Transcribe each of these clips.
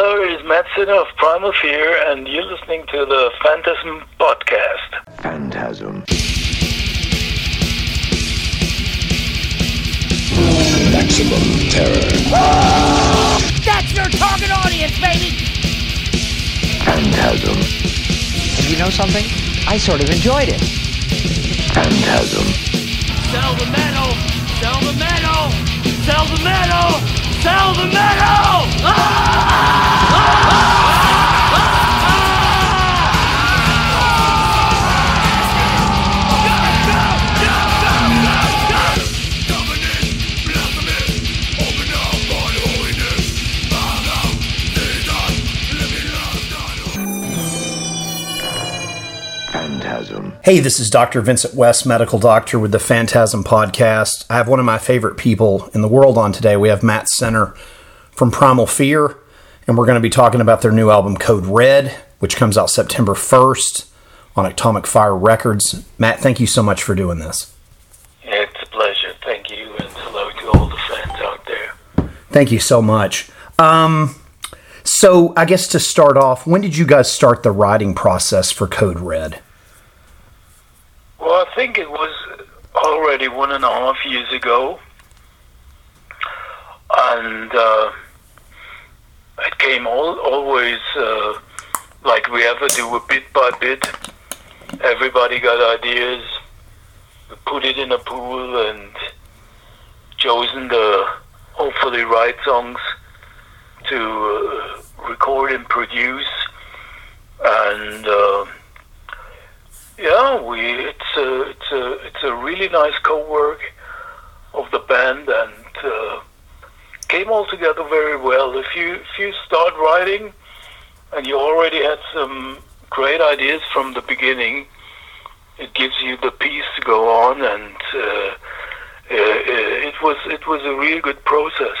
Hello, it is Mat Sinner of Primal Fear, and you're listening to the Phantasm Podcast. Phantasm. Maximum terror. Ah! That's your target audience, baby! Phantasm. And you know something? I sort of enjoyed it. Phantasm. Sell the metal! Sell the metal! Sell the metal! Sell the metal! Ah! Phantasm. Hey, this is Dr. Vincent West, medical doctor with the Phantasm Podcast. I have one of my favorite people in the world on today. We have Mat Sinner from Primal Fear, and we're going to be talking about their new album, Code Red, which comes out September 1st on Atomic Fire Records. Matt, thank you so much for doing this. It's a pleasure. Thank you, and hello to all the fans out there. Thank you so much. Um, so, I guess to start off, when did you guys start the writing process for Code Red? Well, I think it was already one and a half years ago, and uh, it came all, always uh, like we ever do, a bit by bit. Everybody got ideas, we put it in a pool, and chosen the hopefully right songs to uh, record and produce, and. Uh, yeah, we it's a it's a it's a really nice co-work of the band and uh, came all together very well. If you if you start writing and you already had some great ideas from the beginning, it gives you the piece to go on, and uh, it was it was a really good process.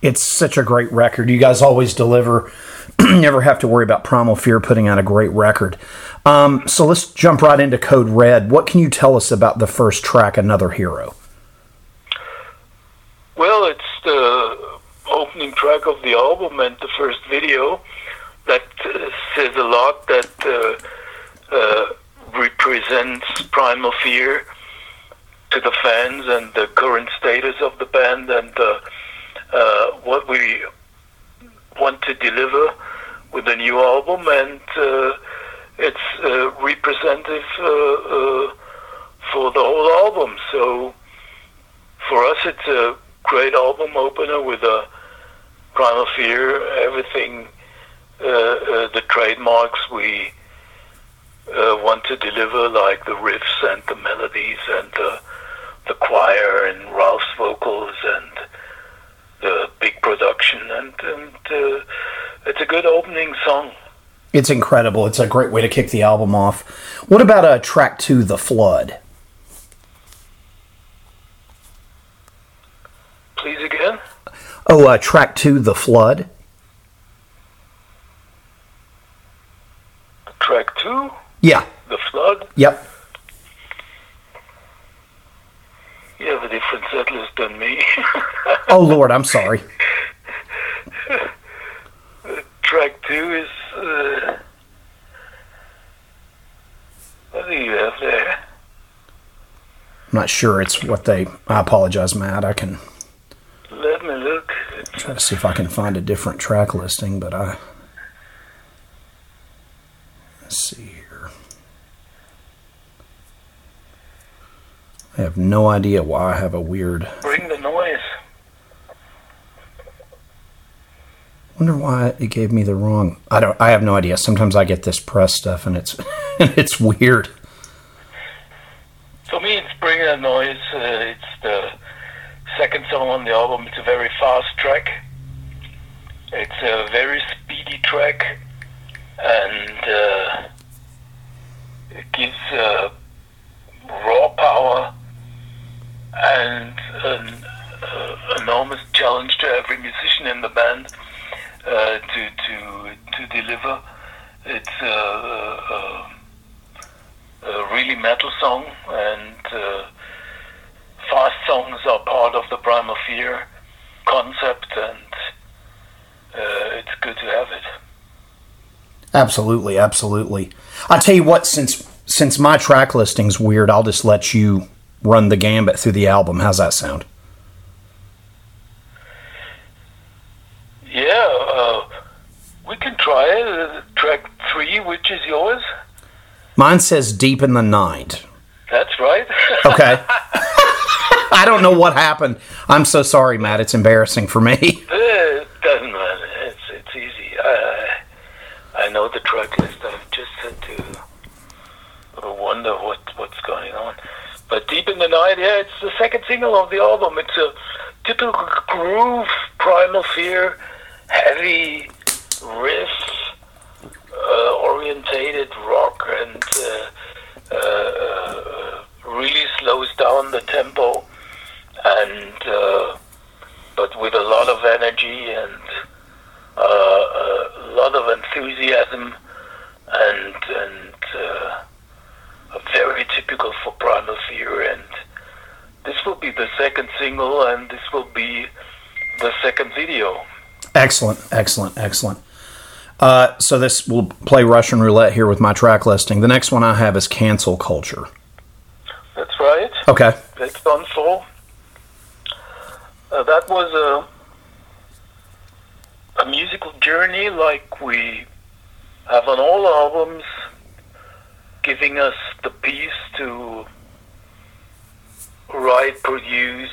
It's such a great record. You guys always deliver. Never have to worry about Primal Fear putting out a great record. Um, so let's jump right into Code Red. What can you tell us about the first track, Another Hero? Well, it's the opening track of the album and the first video that uh, says a lot that uh, uh, represents Primal Fear to the fans and the current status of the band and uh, what we want to deliver with the new album and uh, it's uh, representative uh, for the whole album. So for us, it's a great album opener with a Primal Fear, everything, the trademarks we want to deliver, like the riffs and the melodies and the, choir and Ralf's vocals and big production, and, and uh, it's a good opening song. It's incredible. It's a great way to kick the album off. What about uh, track two, The Flood? Please again? Oh, uh, track two, The Flood. Track two? Yeah. The Flood? Yep. You have a different set list than me. oh, Lord, I'm sorry. track two is. Uh, what do you have there? I'm not sure it's what they. I apologize, Mat. I can. Let me look. Try to see if I can find a different track listing, but I. Let's see here. I have no idea why I have a weird. Bring the noise. wonder why it gave me the wrong. I don't. I have no idea. Sometimes I get this press stuff, and it's it's weird. For me, it's Bring the Noise. Uh, it's the second song on the album. It's a very fast track. It's a very speedy track, and uh, it gives uh, raw power and an uh, enormous challenge to every musician in the band uh, to to to deliver. It's a, a, a really metal song, and uh, fast songs are part of the Primal Fear concept, and uh, it's good to have it. Absolutely, absolutely. I'll tell you what, since since my track listing's weird, I'll just let you run the gambit through the album. How's that sound? Yeah, uh, we can try it. Uh, track three, which is yours? Mine says Deep in the Night. That's right. Okay. I don't know what happened. I'm so sorry, Mat. It's embarrassing for me. it doesn't matter. It's it's easy. I I know the track list. I've just had to wonder what what's going on. But Deep in the Night, yeah, it's the second single of the album. It's a typical groove, primal fear, heavy riff, uh, orientated rock, and uh, uh, uh, really slows down the tempo, and uh, but with a lot of energy and uh, a lot of enthusiasm, and and uh, very typical for Primal Fear. And this will be the second single, and this will be the second video. Excellent, excellent, excellent. Uh, so this will play Russian roulette here with my track listing. The next one I have is Cancel Culture. That's right. Okay. That's done for. Uh, that was a a musical journey like we have on all albums, giving us the peace to write, produce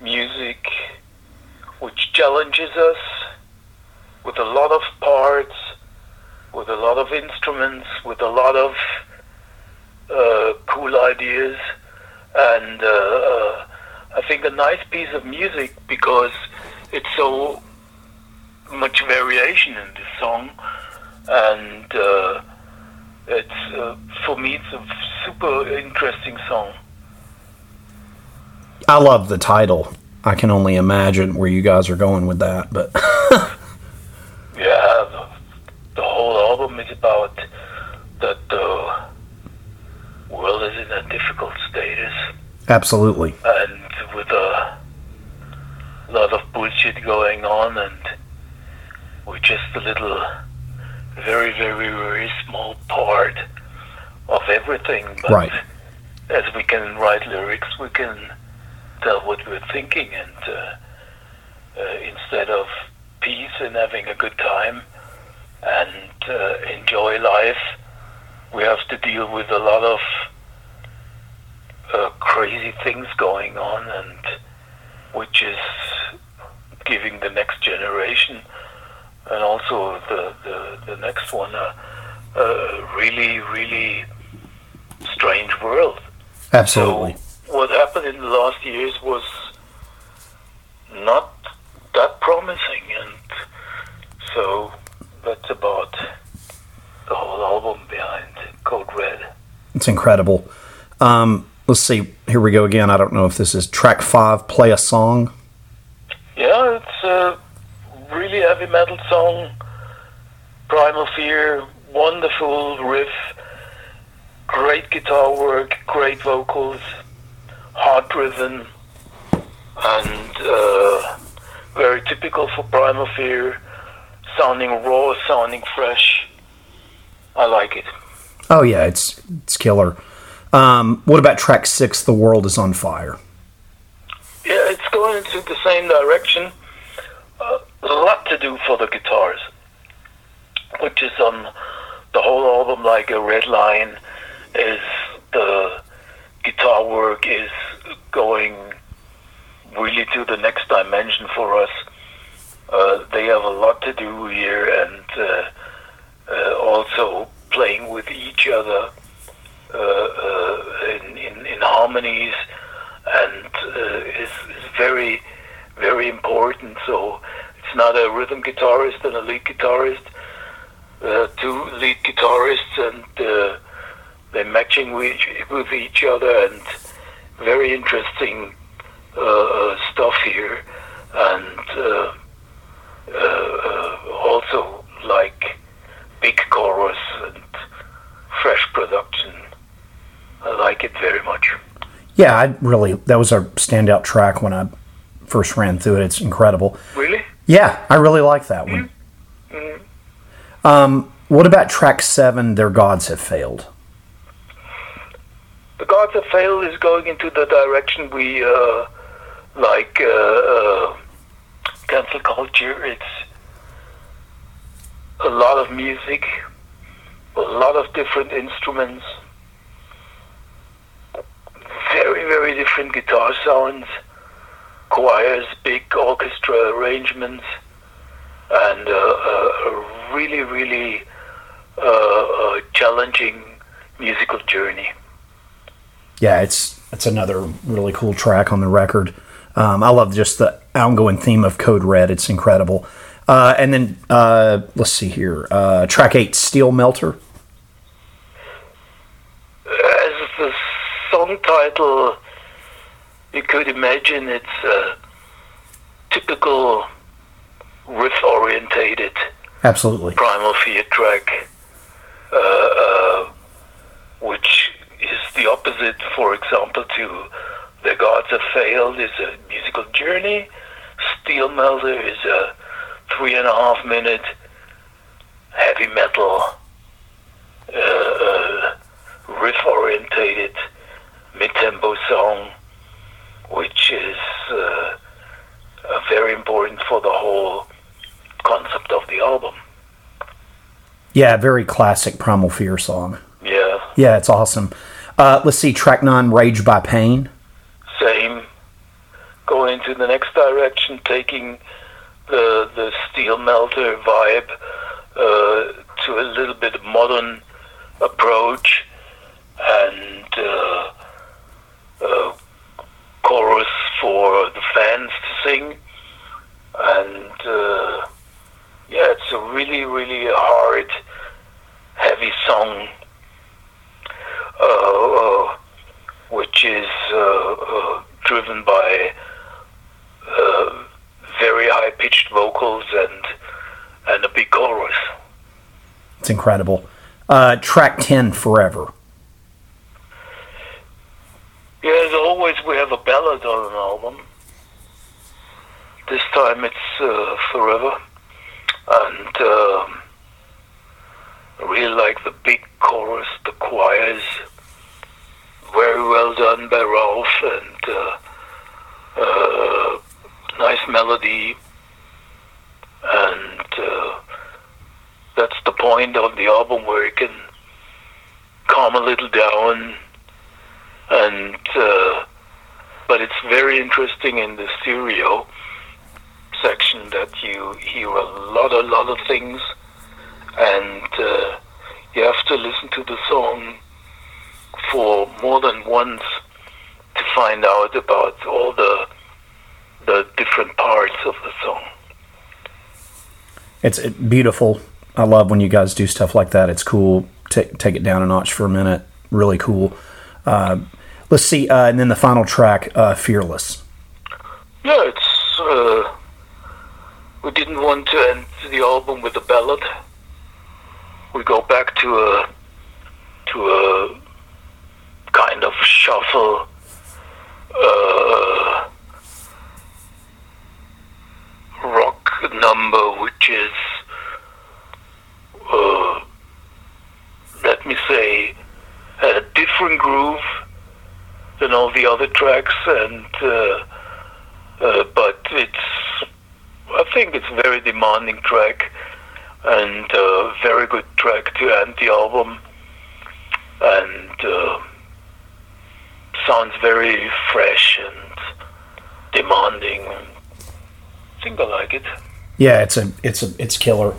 music which challenges us with a lot of parts, with a lot of instruments, with a lot of uh, cool ideas, and uh, uh, I think a nice piece of music because it's so much variation in this song, and uh, it's uh, for me it's a super interesting song. I love the title. I can only imagine where you guys are going with that, but Yeah, the, the whole album is about that the world is in a difficult status absolutely. and with a lot of bullshit going on and we're just a little very very very small part of everything but Right. as we can write lyrics we can tell what we're thinking and uh, uh, instead of peace and having a good time and uh, enjoy life we have to deal with a lot of uh, crazy things going on, and which is giving the next generation and also the the, the next one a, a really really strange world. Absolutely. So what happened in the last years was not that promising, and so that's about the whole album behind Code Red. It's incredible. Um, let's see. Here we go again. I don't know if this is track five, Play a Song. Yeah, it's a really heavy metal song. Primal Fear, wonderful riff, great guitar work, great vocals, hard driven, and uh, very typical for Primal Fear. Sounding raw, sounding fresh. I like it. Oh, yeah, it's, it's killer. Um, what about track six, The World is on Fire? Yeah, it's going into the same direction. Uh, a lot to do for the guitars, which is on the whole album like a red line. Is the guitar work is going really to the next dimension for us. Uh, they have a lot to do here, and uh, uh, also playing with each other uh, uh, in, in in harmonies and uh, is, is very, very important. So it's not a rhythm guitarist and a lead guitarist, two lead guitarists, and they're matching with, with each other, and very interesting uh, uh, stuff here, and uh, uh, uh, also like big chorus and fresh production. I like it very much. Yeah, I really, that was a standout track when I first ran through it. It's incredible. Really? Yeah, I really like that one. Um, what about track seven? Their gods have failed. The Fail is going into the direction we uh, like uh, uh, cancel culture. It's a lot of music, a lot of different instruments, very, very different guitar sounds, choirs, big orchestra arrangements, and uh, a, a really, really uh, uh, challenging musical journey. Yeah, it's it's another really cool track on the record. Um, I love just the ongoing theme of Code Red. It's incredible. Uh, and then uh, let's see here, uh, track eight, Steel Melter. As the song title, you could imagine it's a typical riff-orientated Absolutely. Primal Fear track, uh, uh, which the opposite, for example, to The Gods Have Failed is a musical journey. Steel Melter is a three and a half minute heavy metal uh, uh, riff-orientated mid-tempo song, which is uh, uh, very important for the whole concept of the album. Yeah, very classic Primal Fear song. Yeah, Yeah, it's awesome. Uh, let's see, track nine, Rage by Pain. same. Going into the next direction, taking the the steel melter vibe uh, to a little bit modern approach and uh, uh, chorus for the fans to sing. And uh, yeah, it's a really, really hard, heavy song, which is uh, uh, driven by uh, very high pitched vocals and and a big chorus. It's incredible. Uh, track 10, Forever. Yeah, as always, we have a ballad on an album. This time it's uh, Forever. And um I really like the big chorus, the choirs. By Ralf and uh, uh, nice melody. And uh, that's the point of the album where it can calm a little down. And uh, but it's very interesting in the stereo section that you hear a lot a lot of things. And uh, you have to listen to the song for more than once find out about all the the different parts of the song It's beautiful. I love when you guys do stuff like that. It's cool. Take take it down a notch for a minute. Really cool. Uh, let's see, uh, and then the final track, uh, "Fearless." Yeah, it's. Uh, we didn't want to end the album with a ballad. We go back to a to a kind of shuffle. Uh, rock number, which is, uh, let me say, a different groove than all the other tracks, and uh, uh, but it's I think it's a very demanding track and a very good track to end the album. And uh, sounds very fresh and demanding. I think I like it. Yeah, it's a it's a it's killer.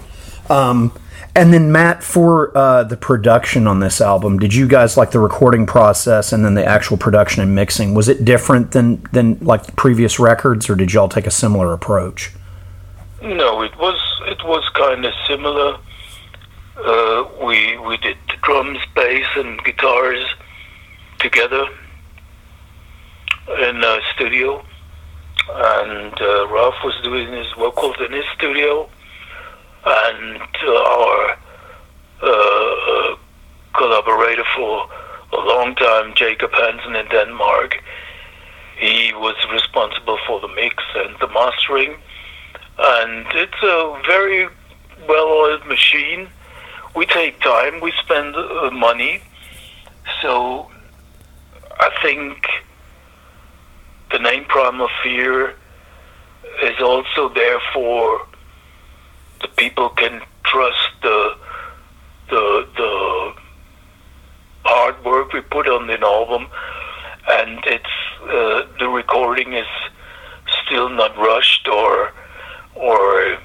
Um, and then Mat, for uh, the production on this album, did you guys like the recording process and then the actual production and mixing? Was it different than than like previous records, or did y'all take a similar approach? No, it was it was kind of similar. Uh, we we did the drums, bass, and guitars together in a studio, and uh, Ralf was doing his vocals in his studio, and uh, our uh, uh, collaborator for a long time, Jacob Hansen in Denmark, he was responsible for the mix and the mastering and it's a very well-oiled machine. we take time, we spend uh, money. So I think the name Primal Fear is also there for the people can trust the the the hard work we put on an album, and it's uh, the recording is still not rushed or or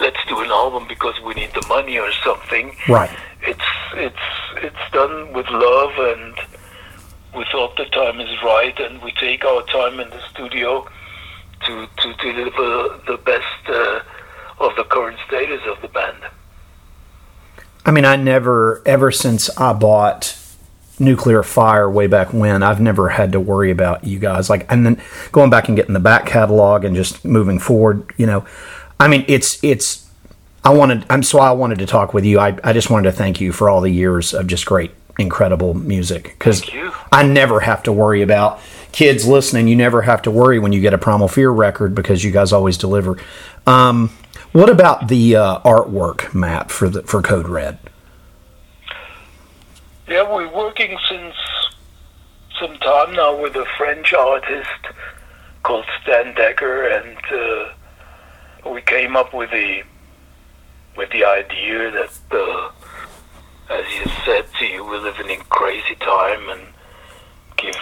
let's do an album because we need the money or something. Right. It's it's it's done with love and we thought the time is right and we take our time in the studio to to deliver the best uh, of the current status of the band. I mean, I never, ever since I bought Nuclear Fire way back when, I've never had to worry about you guys. Like, and then going back and getting the back catalog and just moving forward, you know, I mean, it's, it's, I wanted, I'm so I wanted to talk with you. I, I just wanted to thank you for all the years of just great, incredible music. Because I never have to worry about kids listening. You never have to worry when you get a Primal Fear record because you guys always deliver. Um, what about the uh, artwork, Mat, for the for Code Red? Yeah, we're working since some time now with a French artist called Stan Decker, and uh, we came up with the with the idea that, uh, as you said, to you, we're living in crazy time, and give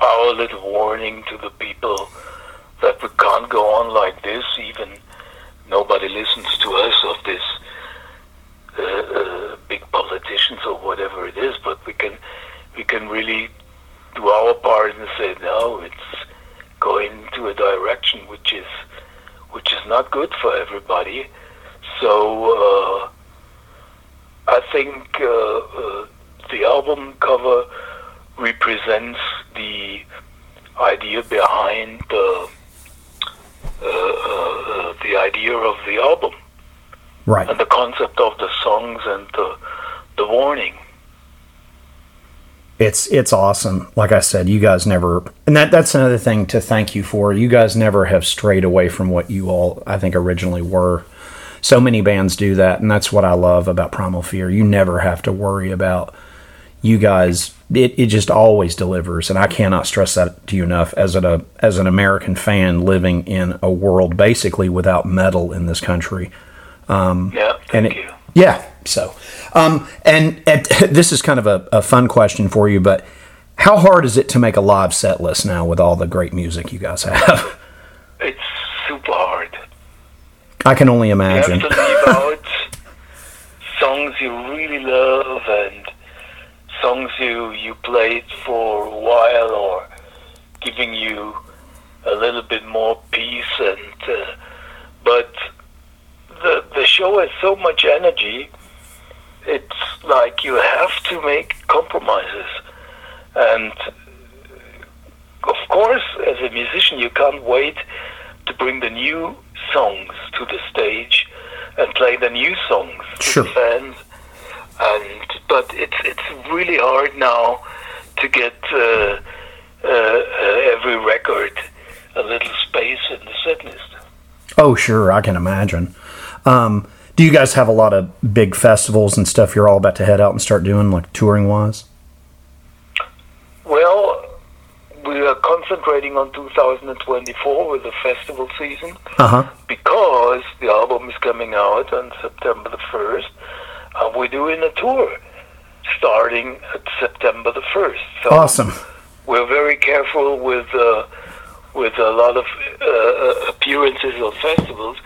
our little warning to the people that we can't go on like this. Even nobody listens to us of this uh, uh, big politicians or whatever it is, but we can we can really do our part and say no, it's going to a direction which is which is not good for everybody. So uh, I think uh, uh, the album cover represents the idea behind the uh, uh, the idea of the album Right. and the concept of the songs and the the warning. It's it's awesome. Like I said, you guys never and that that's another thing to thank you for. You guys never have strayed away from what you all I think originally were. So many bands do that, and that's what I love about Primal Fear. You never have to worry about you guys. It, it just always delivers, and I cannot stress that to you enough. As an as an American fan living in a world basically without metal in this country, Yeah, and thank it- you. Yeah. So, um, and at, this is kind of a, a fun question for you, but how hard is it to make a live set list now with all the great music you guys have? It's super hard. I can only You have imagine. to leave out songs you really love and songs you you played for a while or giving you a little bit more peace and uh, but the the show has so much energy it's like you have to make compromises and of course as a musician you can't wait to bring the new songs to the stage and play the new songs Sure. to the fans and but it's it's really hard now to get uh, uh, uh, every record a little space in the set list. Oh, sure, I can imagine. Um, do you guys have a lot of big festivals and stuff you're all about to head out and start doing, like touring wise? Well, we are concentrating on 2024 with the festival season Uh huh. because the album is coming out on September the 1st. And we're doing a tour starting at September the 1st. So Awesome. we're very careful with uh, with a lot of uh, uh, appearances of festivals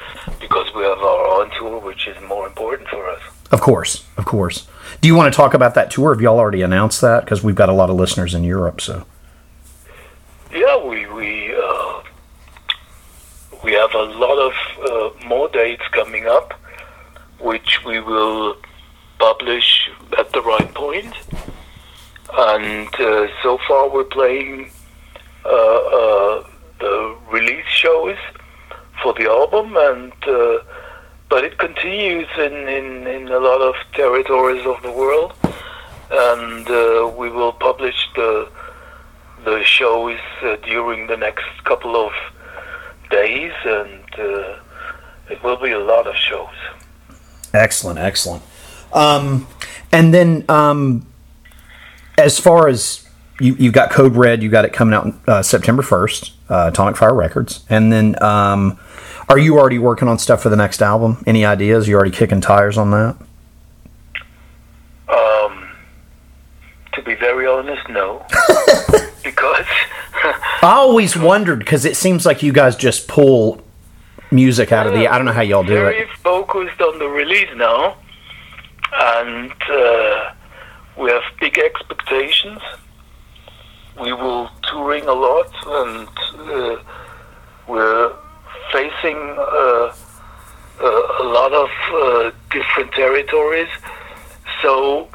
because we have our own tour, which is more important for us. Of course, of course. Do you want to talk about that tour? Have y'all already announced that? Because we've got a lot of listeners in Europe. So, Yeah, we we uh, we have a lot of uh, more dates coming up, which we will publish at the right point. And uh, so far, we're playing uh, uh, the release shows for the album, and uh, but it continues in, in, in a lot of territories of the world, and we will publish the the shows uh, during the next couple of days, and uh, it will be a lot of shows. excellent, excellent. Um, and then um, as far as you, you've got Code Red, you got it coming out uh, September first, uh, Atomic Fire Records, and then um, are you already working on stuff for the next album? Any ideas? You already kicking tires on that? Um, to be very honest, no, I always wondered because it seems like you guys just pull music out of the. I don't know how y'all do it. very focused on the release now, and uh, we have big expectations. We will touring a lot, and uh, we're facing uh, a, a lot of uh, different territories. So,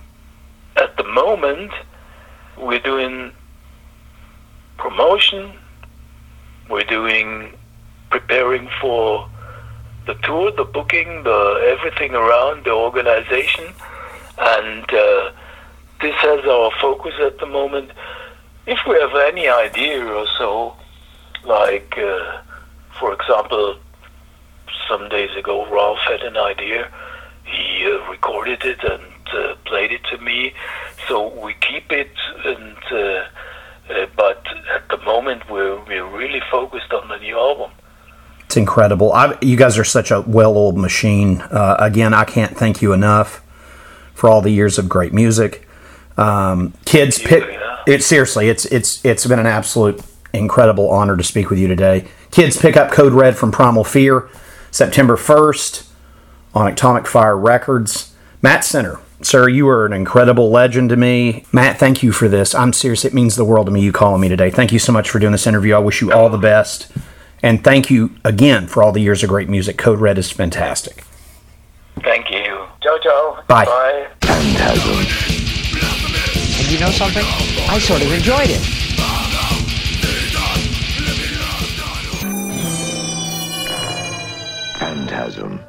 at the moment, we're doing promotion. We're doing preparing for the tour, the booking, the everything around the organization, and uh, this has our focus at the moment. If we have any idea or so, like uh, for example, some days ago, Ralf had an idea. He uh, recorded it and uh, played it to me, so we keep it. And uh, but at the moment, we're we're really focused on the new album. It's incredible. I, you guys are such a well-oiled machine. Uh, again, I can't thank you enough for all the years of great music. Um, kids, pick yeah. it seriously. It's it's it's been an absolute incredible honor to speak with you today. Kids, pick up Code Red from Primal Fear, September first on Atomic Fire Records. Mat Sinner, sir, you are an incredible legend to me. Mat, thank you for this. I'm serious. It means the world to me. You calling me today. Thank you so much for doing this interview. I wish you all the best. And thank you again for all the years of great music. Code Red is fantastic. Thank you. Ciao, ciao. Bye. Bye. Phantasm. And you know something? I sort of enjoyed it. Phantasm.